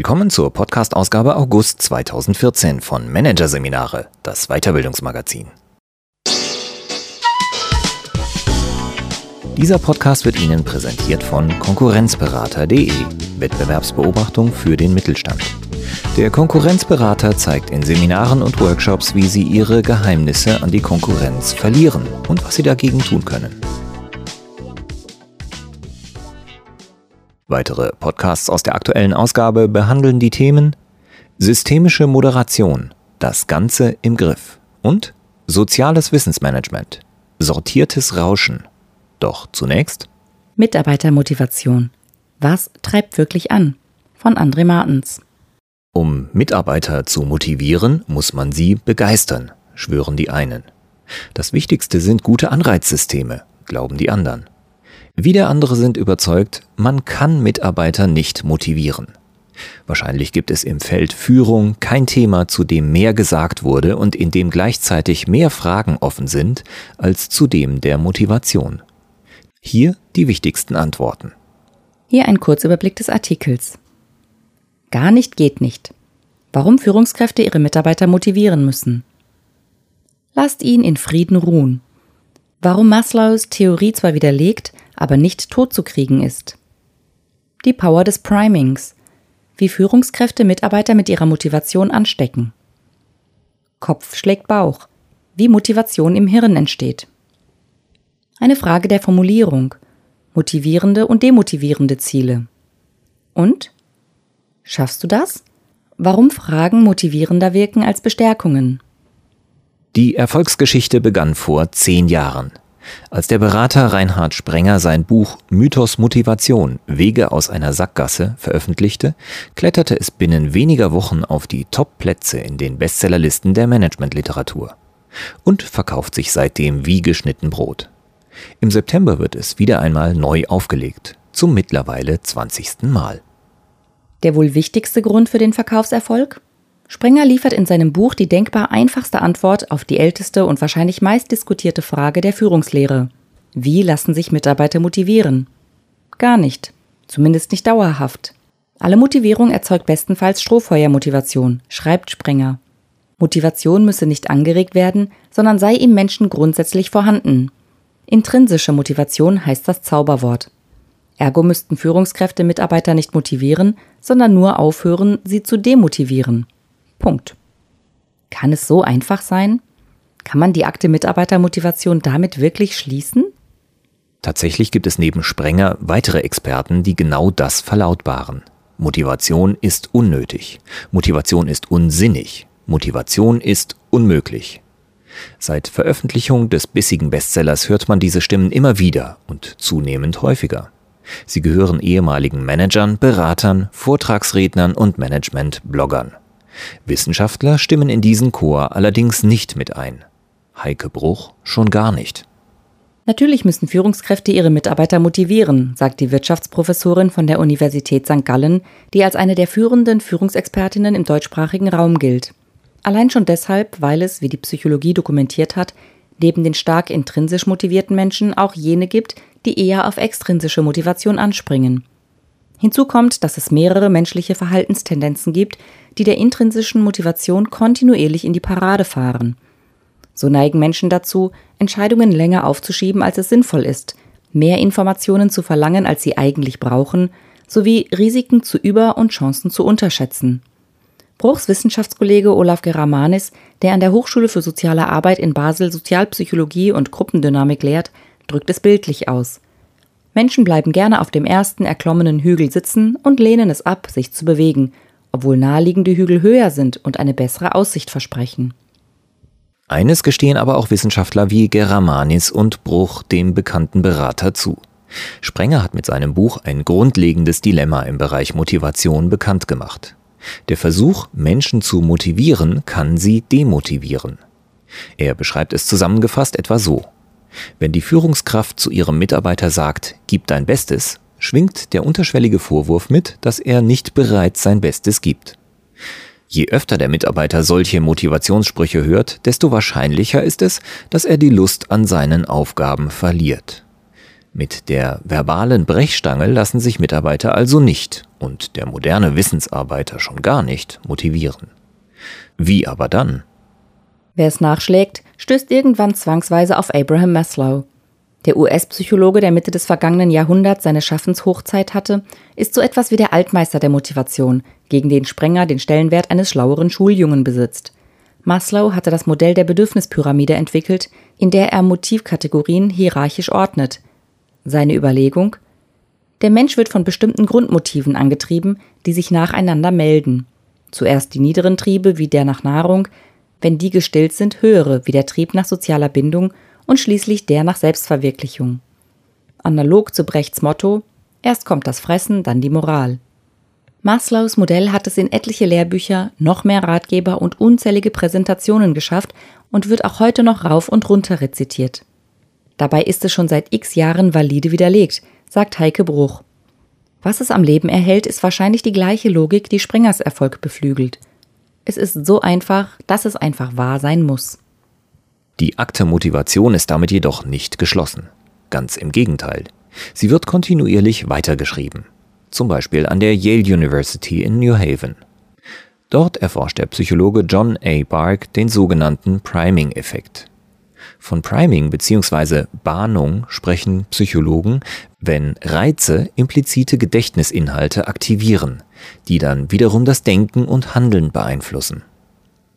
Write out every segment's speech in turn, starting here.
Willkommen zur Podcast-Ausgabe August 2014 von Managerseminare, das Weiterbildungsmagazin. Dieser Podcast wird Ihnen präsentiert von Konkurrenzberater.de, Wettbewerbsbeobachtung für den Mittelstand. Der Konkurrenzberater zeigt in Seminaren und Workshops, wie Sie Ihre Geheimnisse an die Konkurrenz verlieren und was Sie dagegen tun können. Weitere Podcasts aus der aktuellen Ausgabe behandeln die Themen Systemische Moderation, das Ganze im Griff und Soziales Wissensmanagement, sortiertes Rauschen. Doch zunächst Mitarbeitermotivation. Was treibt wirklich an? Von André Martens. Um Mitarbeiter zu motivieren, muss man sie begeistern, schwören die einen. Das Wichtigste sind gute Anreizsysteme, glauben die anderen. Wieder andere sind überzeugt, man kann Mitarbeiter nicht motivieren. Wahrscheinlich gibt es im Feld Führung kein Thema, zu dem mehr gesagt wurde und in dem gleichzeitig mehr Fragen offen sind als zu dem der Motivation. Hier die wichtigsten Antworten. Hier ein Kurzüberblick des Artikels. Gar nicht geht nicht. Warum Führungskräfte ihre Mitarbeiter motivieren müssen. Lasst ihn in Frieden ruhen. Warum Maslows Theorie zwar widerlegt, aber nicht totzukriegen ist. Die Power des Primings, wie Führungskräfte Mitarbeiter mit ihrer Motivation anstecken. Kopf schlägt Bauch, wie Motivation im Hirn entsteht. Eine Frage der Formulierung, motivierende und demotivierende Ziele. Und? Schaffst du das? Warum Fragen motivierender wirken als Bestärkungen? Die Erfolgsgeschichte begann vor zehn Jahren. Als der Berater Reinhard Sprenger sein Buch Mythos Motivation Wege aus einer Sackgasse veröffentlichte, kletterte es binnen weniger Wochen auf die Top-Plätze in den Bestsellerlisten der Managementliteratur und verkauft sich seitdem wie geschnitten Brot. Im September wird es wieder einmal neu aufgelegt, zum mittlerweile 20. Mal. Der wohl wichtigste Grund für den Verkaufserfolg? Sprenger liefert in seinem Buch die denkbar einfachste Antwort auf die älteste und wahrscheinlich meist diskutierte Frage der Führungslehre. Wie lassen sich Mitarbeiter motivieren? Gar nicht. Zumindest nicht dauerhaft. Alle Motivierung erzeugt bestenfalls Strohfeuermotivation, schreibt Sprenger. Motivation müsse nicht angeregt werden, sondern sei im Menschen grundsätzlich vorhanden. Intrinsische Motivation heißt das Zauberwort. Ergo müssten Führungskräfte Mitarbeiter nicht motivieren, sondern nur aufhören, sie zu demotivieren. Punkt. Kann es so einfach sein? Kann man die Akte Mitarbeitermotivation damit wirklich schließen? Tatsächlich gibt es neben Sprenger weitere Experten, die genau das verlautbaren. Motivation ist unnötig. Motivation ist unsinnig. Motivation ist unmöglich. Seit Veröffentlichung des bissigen Bestsellers hört man diese Stimmen immer wieder und zunehmend häufiger. Sie gehören ehemaligen Managern, Beratern, Vortragsrednern und Management-Bloggern. Wissenschaftler stimmen in diesen Chor allerdings nicht mit ein. Heike Bruch schon gar nicht. Natürlich müssen Führungskräfte ihre Mitarbeiter motivieren, sagt die Wirtschaftsprofessorin von der Universität St. Gallen, die als eine der führenden Führungsexpertinnen im deutschsprachigen Raum gilt. Allein schon deshalb, weil es, wie die Psychologie dokumentiert hat, neben den stark intrinsisch motivierten Menschen auch jene gibt, die eher auf extrinsische Motivation anspringen. Hinzu kommt, dass es mehrere menschliche Verhaltenstendenzen gibt, die der intrinsischen Motivation kontinuierlich in die Parade fahren. So neigen Menschen dazu, Entscheidungen länger aufzuschieben, als es sinnvoll ist, mehr Informationen zu verlangen, als sie eigentlich brauchen, sowie Risiken zu über- und Chancen zu unterschätzen. Bruchs Wissenschaftskollege Olaf Geramanis, der an der Hochschule für soziale Arbeit in Basel Sozialpsychologie und Gruppendynamik lehrt, drückt es bildlich aus. Menschen bleiben gerne auf dem ersten erklommenen Hügel sitzen und lehnen es ab, sich zu bewegen, obwohl naheliegende Hügel höher sind und eine bessere Aussicht versprechen. Eines gestehen aber auch Wissenschaftler wie Geramanis und Bruch dem bekannten Berater zu. Sprenger hat mit seinem Buch ein grundlegendes Dilemma im Bereich Motivation bekannt gemacht. Der Versuch, Menschen zu motivieren, kann sie demotivieren. Er beschreibt es zusammengefasst etwa so. Wenn die Führungskraft zu ihrem Mitarbeiter sagt, gib dein Bestes, schwingt der unterschwellige Vorwurf mit, dass er nicht bereits sein Bestes gibt. Je öfter der Mitarbeiter solche Motivationssprüche hört, desto wahrscheinlicher ist es, dass er die Lust an seinen Aufgaben verliert. Mit der verbalen Brechstange lassen sich Mitarbeiter also nicht und der moderne Wissensarbeiter schon gar nicht motivieren. Wie aber dann? Wer es nachschlägt, stößt irgendwann zwangsweise auf Abraham Maslow. Der US-Psychologe, der Mitte des vergangenen Jahrhunderts seine Schaffenshochzeit hatte, ist so etwas wie der Altmeister der Motivation, gegen den Sprenger den Stellenwert eines schlaueren Schuljungen besitzt. Maslow hatte das Modell der Bedürfnispyramide entwickelt, in der er Motivkategorien hierarchisch ordnet, seine Überlegung Der Mensch wird von bestimmten Grundmotiven angetrieben, die sich nacheinander melden. Zuerst die niederen Triebe wie der nach Nahrung, wenn die gestillt sind, höhere wie der Trieb nach sozialer Bindung und schließlich der nach Selbstverwirklichung. Analog zu Brechts Motto Erst kommt das Fressen, dann die Moral. Maslows Modell hat es in etliche Lehrbücher, noch mehr Ratgeber und unzählige Präsentationen geschafft und wird auch heute noch rauf und runter rezitiert. Dabei ist es schon seit x Jahren valide widerlegt, sagt Heike Bruch. Was es am Leben erhält, ist wahrscheinlich die gleiche Logik, die Sprengers Erfolg beflügelt. Es ist so einfach, dass es einfach wahr sein muss. Die Akte Motivation ist damit jedoch nicht geschlossen. Ganz im Gegenteil. Sie wird kontinuierlich weitergeschrieben. Zum Beispiel an der Yale University in New Haven. Dort erforscht der Psychologe John A. Bark den sogenannten Priming-Effekt. Von Priming bzw. Bahnung sprechen Psychologen, wenn Reize implizite Gedächtnisinhalte aktivieren, die dann wiederum das Denken und Handeln beeinflussen.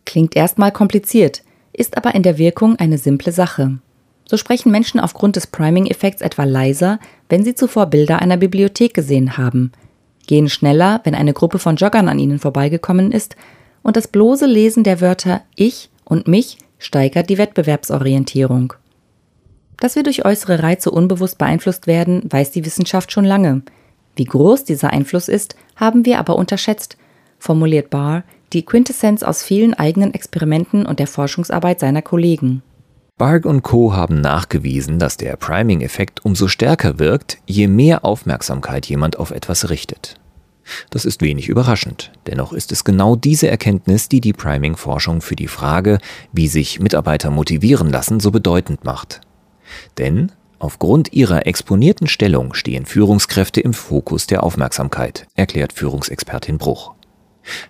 Klingt erstmal kompliziert, ist aber in der Wirkung eine simple Sache. So sprechen Menschen aufgrund des Priming-Effekts etwa leiser, wenn sie zuvor Bilder einer Bibliothek gesehen haben, gehen schneller, wenn eine Gruppe von Joggern an ihnen vorbeigekommen ist, und das bloße Lesen der Wörter ich und mich steigert die Wettbewerbsorientierung. Dass wir durch äußere Reize unbewusst beeinflusst werden, weiß die Wissenschaft schon lange. Wie groß dieser Einfluss ist, haben wir aber unterschätzt, formuliert Barr, die Quintessenz aus vielen eigenen Experimenten und der Forschungsarbeit seiner Kollegen. Barg und Co. haben nachgewiesen, dass der Priming-Effekt umso stärker wirkt, je mehr Aufmerksamkeit jemand auf etwas richtet. Das ist wenig überraschend. Dennoch ist es genau diese Erkenntnis, die die Priming-Forschung für die Frage, wie sich Mitarbeiter motivieren lassen, so bedeutend macht. Denn aufgrund ihrer exponierten Stellung stehen Führungskräfte im Fokus der Aufmerksamkeit, erklärt Führungsexpertin Bruch.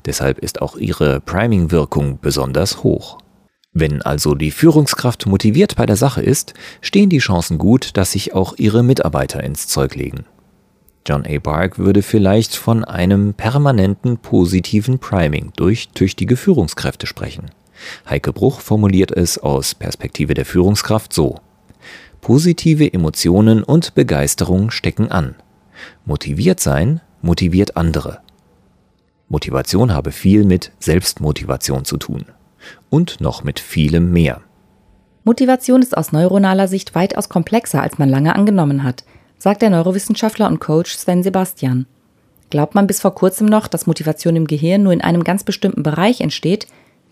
Deshalb ist auch ihre Priming-Wirkung besonders hoch. Wenn also die Führungskraft motiviert bei der Sache ist, stehen die Chancen gut, dass sich auch ihre Mitarbeiter ins Zeug legen. John A. Bark würde vielleicht von einem permanenten positiven Priming durch tüchtige Führungskräfte sprechen. Heike Bruch formuliert es aus Perspektive der Führungskraft so. Positive Emotionen und Begeisterung stecken an. Motiviert sein motiviert andere. Motivation habe viel mit Selbstmotivation zu tun. Und noch mit vielem mehr. Motivation ist aus neuronaler Sicht weitaus komplexer, als man lange angenommen hat sagt der Neurowissenschaftler und Coach Sven Sebastian. Glaubt man bis vor kurzem noch, dass Motivation im Gehirn nur in einem ganz bestimmten Bereich entsteht,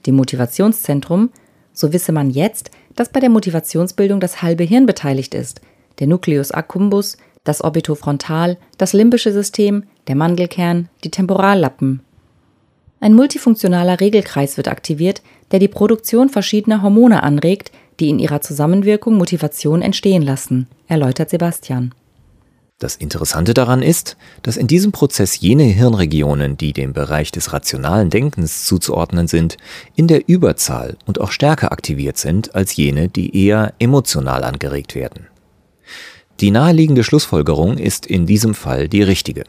dem Motivationszentrum, so wisse man jetzt, dass bei der Motivationsbildung das halbe Hirn beteiligt ist, der Nucleus accumbens, das Orbitofrontal, das limbische System, der Mandelkern, die Temporallappen. Ein multifunktionaler Regelkreis wird aktiviert, der die Produktion verschiedener Hormone anregt, die in ihrer Zusammenwirkung Motivation entstehen lassen, erläutert Sebastian. Das Interessante daran ist, dass in diesem Prozess jene Hirnregionen, die dem Bereich des rationalen Denkens zuzuordnen sind, in der Überzahl und auch stärker aktiviert sind als jene, die eher emotional angeregt werden. Die naheliegende Schlussfolgerung ist in diesem Fall die richtige.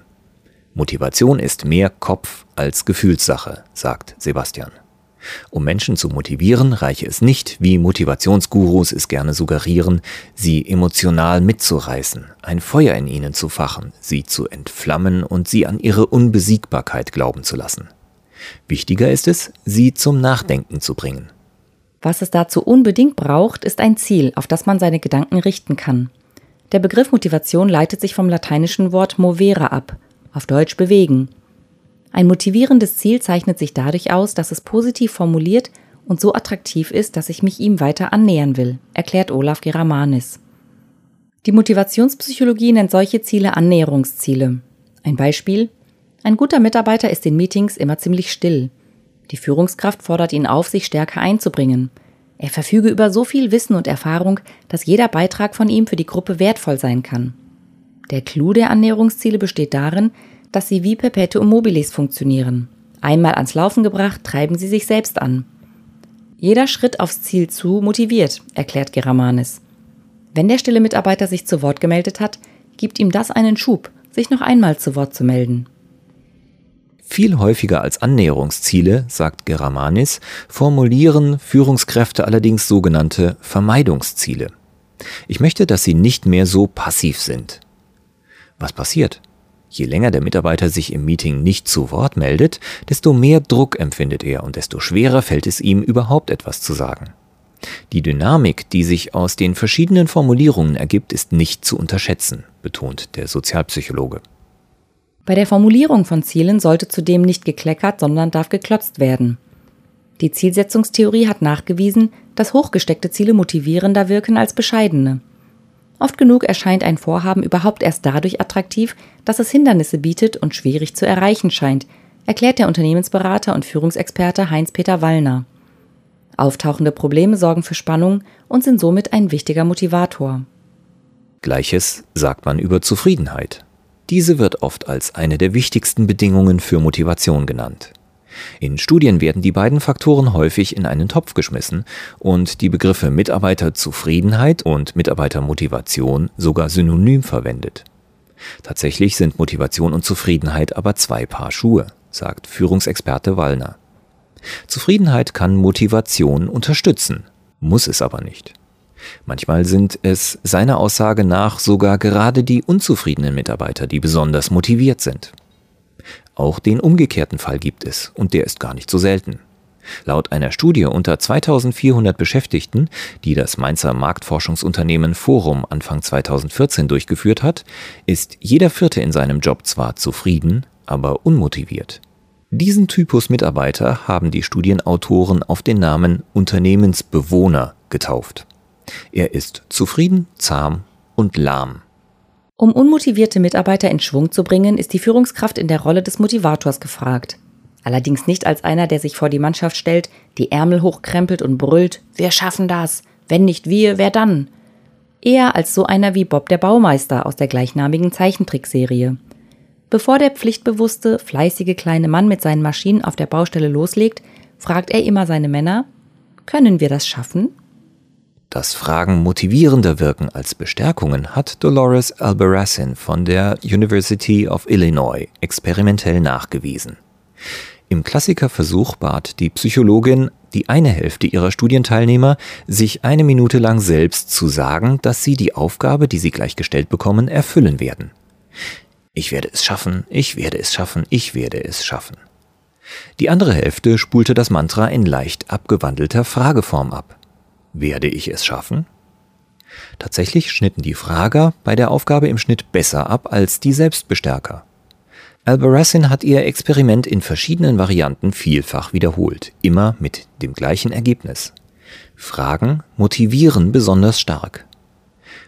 Motivation ist mehr Kopf als Gefühlssache, sagt Sebastian. Um Menschen zu motivieren, reiche es nicht, wie Motivationsgurus es gerne suggerieren, sie emotional mitzureißen, ein Feuer in ihnen zu fachen, sie zu entflammen und sie an ihre Unbesiegbarkeit glauben zu lassen. Wichtiger ist es, sie zum Nachdenken zu bringen. Was es dazu unbedingt braucht, ist ein Ziel, auf das man seine Gedanken richten kann. Der Begriff Motivation leitet sich vom lateinischen Wort movere ab, auf Deutsch bewegen. Ein motivierendes Ziel zeichnet sich dadurch aus, dass es positiv formuliert und so attraktiv ist, dass ich mich ihm weiter annähern will, erklärt Olaf Geramanis. Die Motivationspsychologie nennt solche Ziele Annäherungsziele. Ein Beispiel. Ein guter Mitarbeiter ist in Meetings immer ziemlich still. Die Führungskraft fordert ihn auf, sich stärker einzubringen. Er verfüge über so viel Wissen und Erfahrung, dass jeder Beitrag von ihm für die Gruppe wertvoll sein kann. Der Clou der Annäherungsziele besteht darin, dass sie wie Perpetuum mobiles funktionieren. Einmal ans Laufen gebracht, treiben sie sich selbst an. Jeder Schritt aufs Ziel zu motiviert, erklärt Geramanis. Wenn der stille Mitarbeiter sich zu Wort gemeldet hat, gibt ihm das einen Schub, sich noch einmal zu Wort zu melden. Viel häufiger als Annäherungsziele, sagt Geramanis, formulieren Führungskräfte allerdings sogenannte Vermeidungsziele. Ich möchte, dass sie nicht mehr so passiv sind. Was passiert? Je länger der Mitarbeiter sich im Meeting nicht zu Wort meldet, desto mehr Druck empfindet er und desto schwerer fällt es ihm, überhaupt etwas zu sagen. Die Dynamik, die sich aus den verschiedenen Formulierungen ergibt, ist nicht zu unterschätzen, betont der Sozialpsychologe. Bei der Formulierung von Zielen sollte zudem nicht gekleckert, sondern darf geklotzt werden. Die Zielsetzungstheorie hat nachgewiesen, dass hochgesteckte Ziele motivierender wirken als bescheidene. Oft genug erscheint ein Vorhaben überhaupt erst dadurch attraktiv, dass es Hindernisse bietet und schwierig zu erreichen scheint, erklärt der Unternehmensberater und Führungsexperte Heinz-Peter Wallner. Auftauchende Probleme sorgen für Spannung und sind somit ein wichtiger Motivator. Gleiches sagt man über Zufriedenheit. Diese wird oft als eine der wichtigsten Bedingungen für Motivation genannt. In Studien werden die beiden Faktoren häufig in einen Topf geschmissen und die Begriffe Mitarbeiterzufriedenheit und Mitarbeitermotivation sogar synonym verwendet. Tatsächlich sind Motivation und Zufriedenheit aber zwei Paar Schuhe, sagt Führungsexperte Wallner. Zufriedenheit kann Motivation unterstützen, muss es aber nicht. Manchmal sind es seiner Aussage nach sogar gerade die unzufriedenen Mitarbeiter, die besonders motiviert sind. Auch den umgekehrten Fall gibt es, und der ist gar nicht so selten. Laut einer Studie unter 2400 Beschäftigten, die das Mainzer Marktforschungsunternehmen Forum Anfang 2014 durchgeführt hat, ist jeder Vierte in seinem Job zwar zufrieden, aber unmotiviert. Diesen Typus Mitarbeiter haben die Studienautoren auf den Namen Unternehmensbewohner getauft. Er ist zufrieden, zahm und lahm. Um unmotivierte Mitarbeiter in Schwung zu bringen, ist die Führungskraft in der Rolle des Motivators gefragt. Allerdings nicht als einer, der sich vor die Mannschaft stellt, die Ärmel hochkrempelt und brüllt, wir schaffen das, wenn nicht wir, wer dann? Eher als so einer wie Bob der Baumeister aus der gleichnamigen Zeichentrickserie. Bevor der pflichtbewusste, fleißige kleine Mann mit seinen Maschinen auf der Baustelle loslegt, fragt er immer seine Männer, können wir das schaffen? Dass Fragen motivierender wirken als Bestärkungen, hat Dolores Albarracin von der University of Illinois experimentell nachgewiesen. Im Klassikerversuch bat die Psychologin die eine Hälfte ihrer Studienteilnehmer, sich eine Minute lang selbst zu sagen, dass sie die Aufgabe, die sie gleich gestellt bekommen, erfüllen werden. Ich werde es schaffen, ich werde es schaffen, ich werde es schaffen. Die andere Hälfte spulte das Mantra in leicht abgewandelter Frageform ab. Werde ich es schaffen? Tatsächlich schnitten die Frager bei der Aufgabe im Schnitt besser ab als die Selbstbestärker. Albarracin hat ihr Experiment in verschiedenen Varianten vielfach wiederholt, immer mit dem gleichen Ergebnis. Fragen motivieren besonders stark.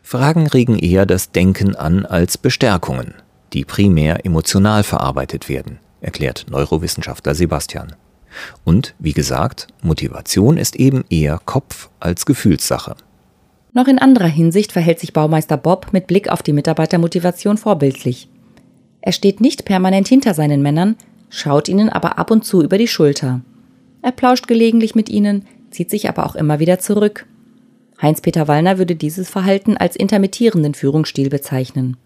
Fragen regen eher das Denken an als Bestärkungen, die primär emotional verarbeitet werden, erklärt Neurowissenschaftler Sebastian. Und wie gesagt, Motivation ist eben eher Kopf als Gefühlssache. Noch in anderer Hinsicht verhält sich Baumeister Bob mit Blick auf die Mitarbeitermotivation vorbildlich. Er steht nicht permanent hinter seinen Männern, schaut ihnen aber ab und zu über die Schulter. Er plauscht gelegentlich mit ihnen, zieht sich aber auch immer wieder zurück. Heinz-Peter Wallner würde dieses Verhalten als intermittierenden Führungsstil bezeichnen.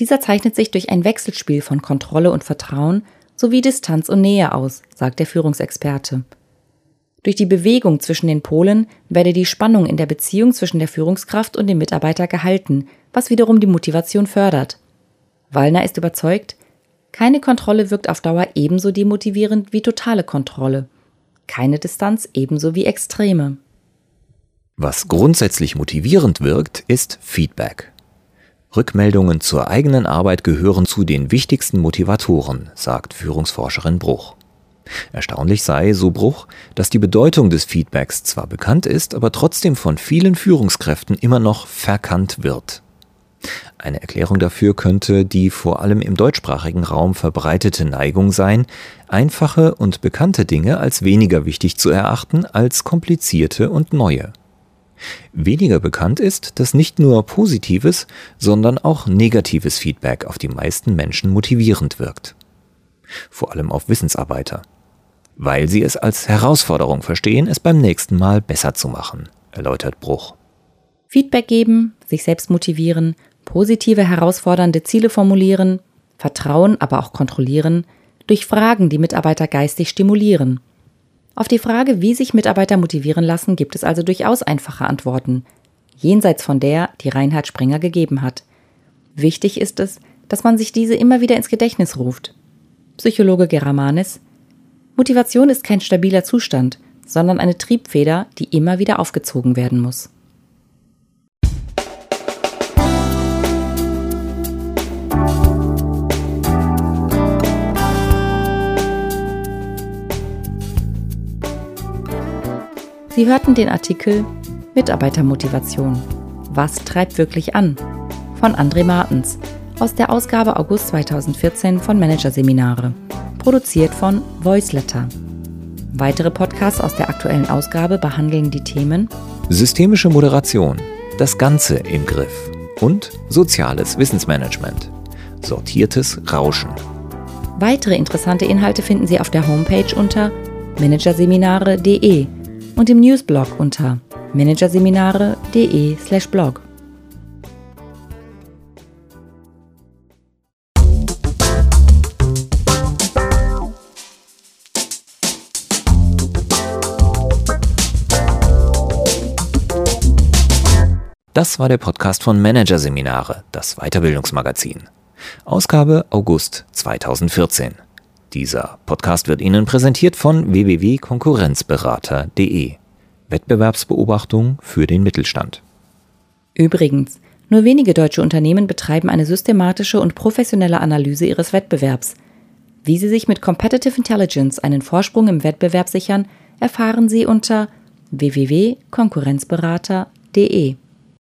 Dieser zeichnet sich durch ein Wechselspiel von Kontrolle und Vertrauen sowie Distanz und Nähe aus, sagt der Führungsexperte. Durch die Bewegung zwischen den Polen werde die Spannung in der Beziehung zwischen der Führungskraft und dem Mitarbeiter gehalten, was wiederum die Motivation fördert. Wallner ist überzeugt, keine Kontrolle wirkt auf Dauer ebenso demotivierend wie totale Kontrolle, keine Distanz ebenso wie Extreme. Was grundsätzlich motivierend wirkt, ist Feedback. Rückmeldungen zur eigenen Arbeit gehören zu den wichtigsten Motivatoren, sagt Führungsforscherin Bruch. Erstaunlich sei, so Bruch, dass die Bedeutung des Feedbacks zwar bekannt ist, aber trotzdem von vielen Führungskräften immer noch verkannt wird. Eine Erklärung dafür könnte die vor allem im deutschsprachigen Raum verbreitete Neigung sein, einfache und bekannte Dinge als weniger wichtig zu erachten als komplizierte und neue. Weniger bekannt ist, dass nicht nur positives, sondern auch negatives Feedback auf die meisten Menschen motivierend wirkt. Vor allem auf Wissensarbeiter. Weil sie es als Herausforderung verstehen, es beim nächsten Mal besser zu machen, erläutert Bruch. Feedback geben, sich selbst motivieren, positive, herausfordernde Ziele formulieren, vertrauen, aber auch kontrollieren, durch Fragen die Mitarbeiter geistig stimulieren. Auf die Frage, wie sich Mitarbeiter motivieren lassen, gibt es also durchaus einfache Antworten, jenseits von der, die Reinhard Springer gegeben hat. Wichtig ist es, dass man sich diese immer wieder ins Gedächtnis ruft. Psychologe Geramanis Motivation ist kein stabiler Zustand, sondern eine Triebfeder, die immer wieder aufgezogen werden muss. Sie hörten den Artikel Mitarbeitermotivation. Was treibt wirklich an? von André Martens aus der Ausgabe August 2014 von Managerseminare, produziert von Voiceletter. Weitere Podcasts aus der aktuellen Ausgabe behandeln die Themen Systemische Moderation, das Ganze im Griff und soziales Wissensmanagement, sortiertes Rauschen. Weitere interessante Inhalte finden Sie auf der Homepage unter managerseminare.de und im Newsblog unter managerseminare.de/blog. Das war der Podcast von Managerseminare, das Weiterbildungsmagazin. Ausgabe August 2014. Dieser Podcast wird Ihnen präsentiert von www.konkurrenzberater.de. Wettbewerbsbeobachtung für den Mittelstand. Übrigens, nur wenige deutsche Unternehmen betreiben eine systematische und professionelle Analyse ihres Wettbewerbs. Wie sie sich mit Competitive Intelligence einen Vorsprung im Wettbewerb sichern, erfahren Sie unter www.konkurrenzberater.de.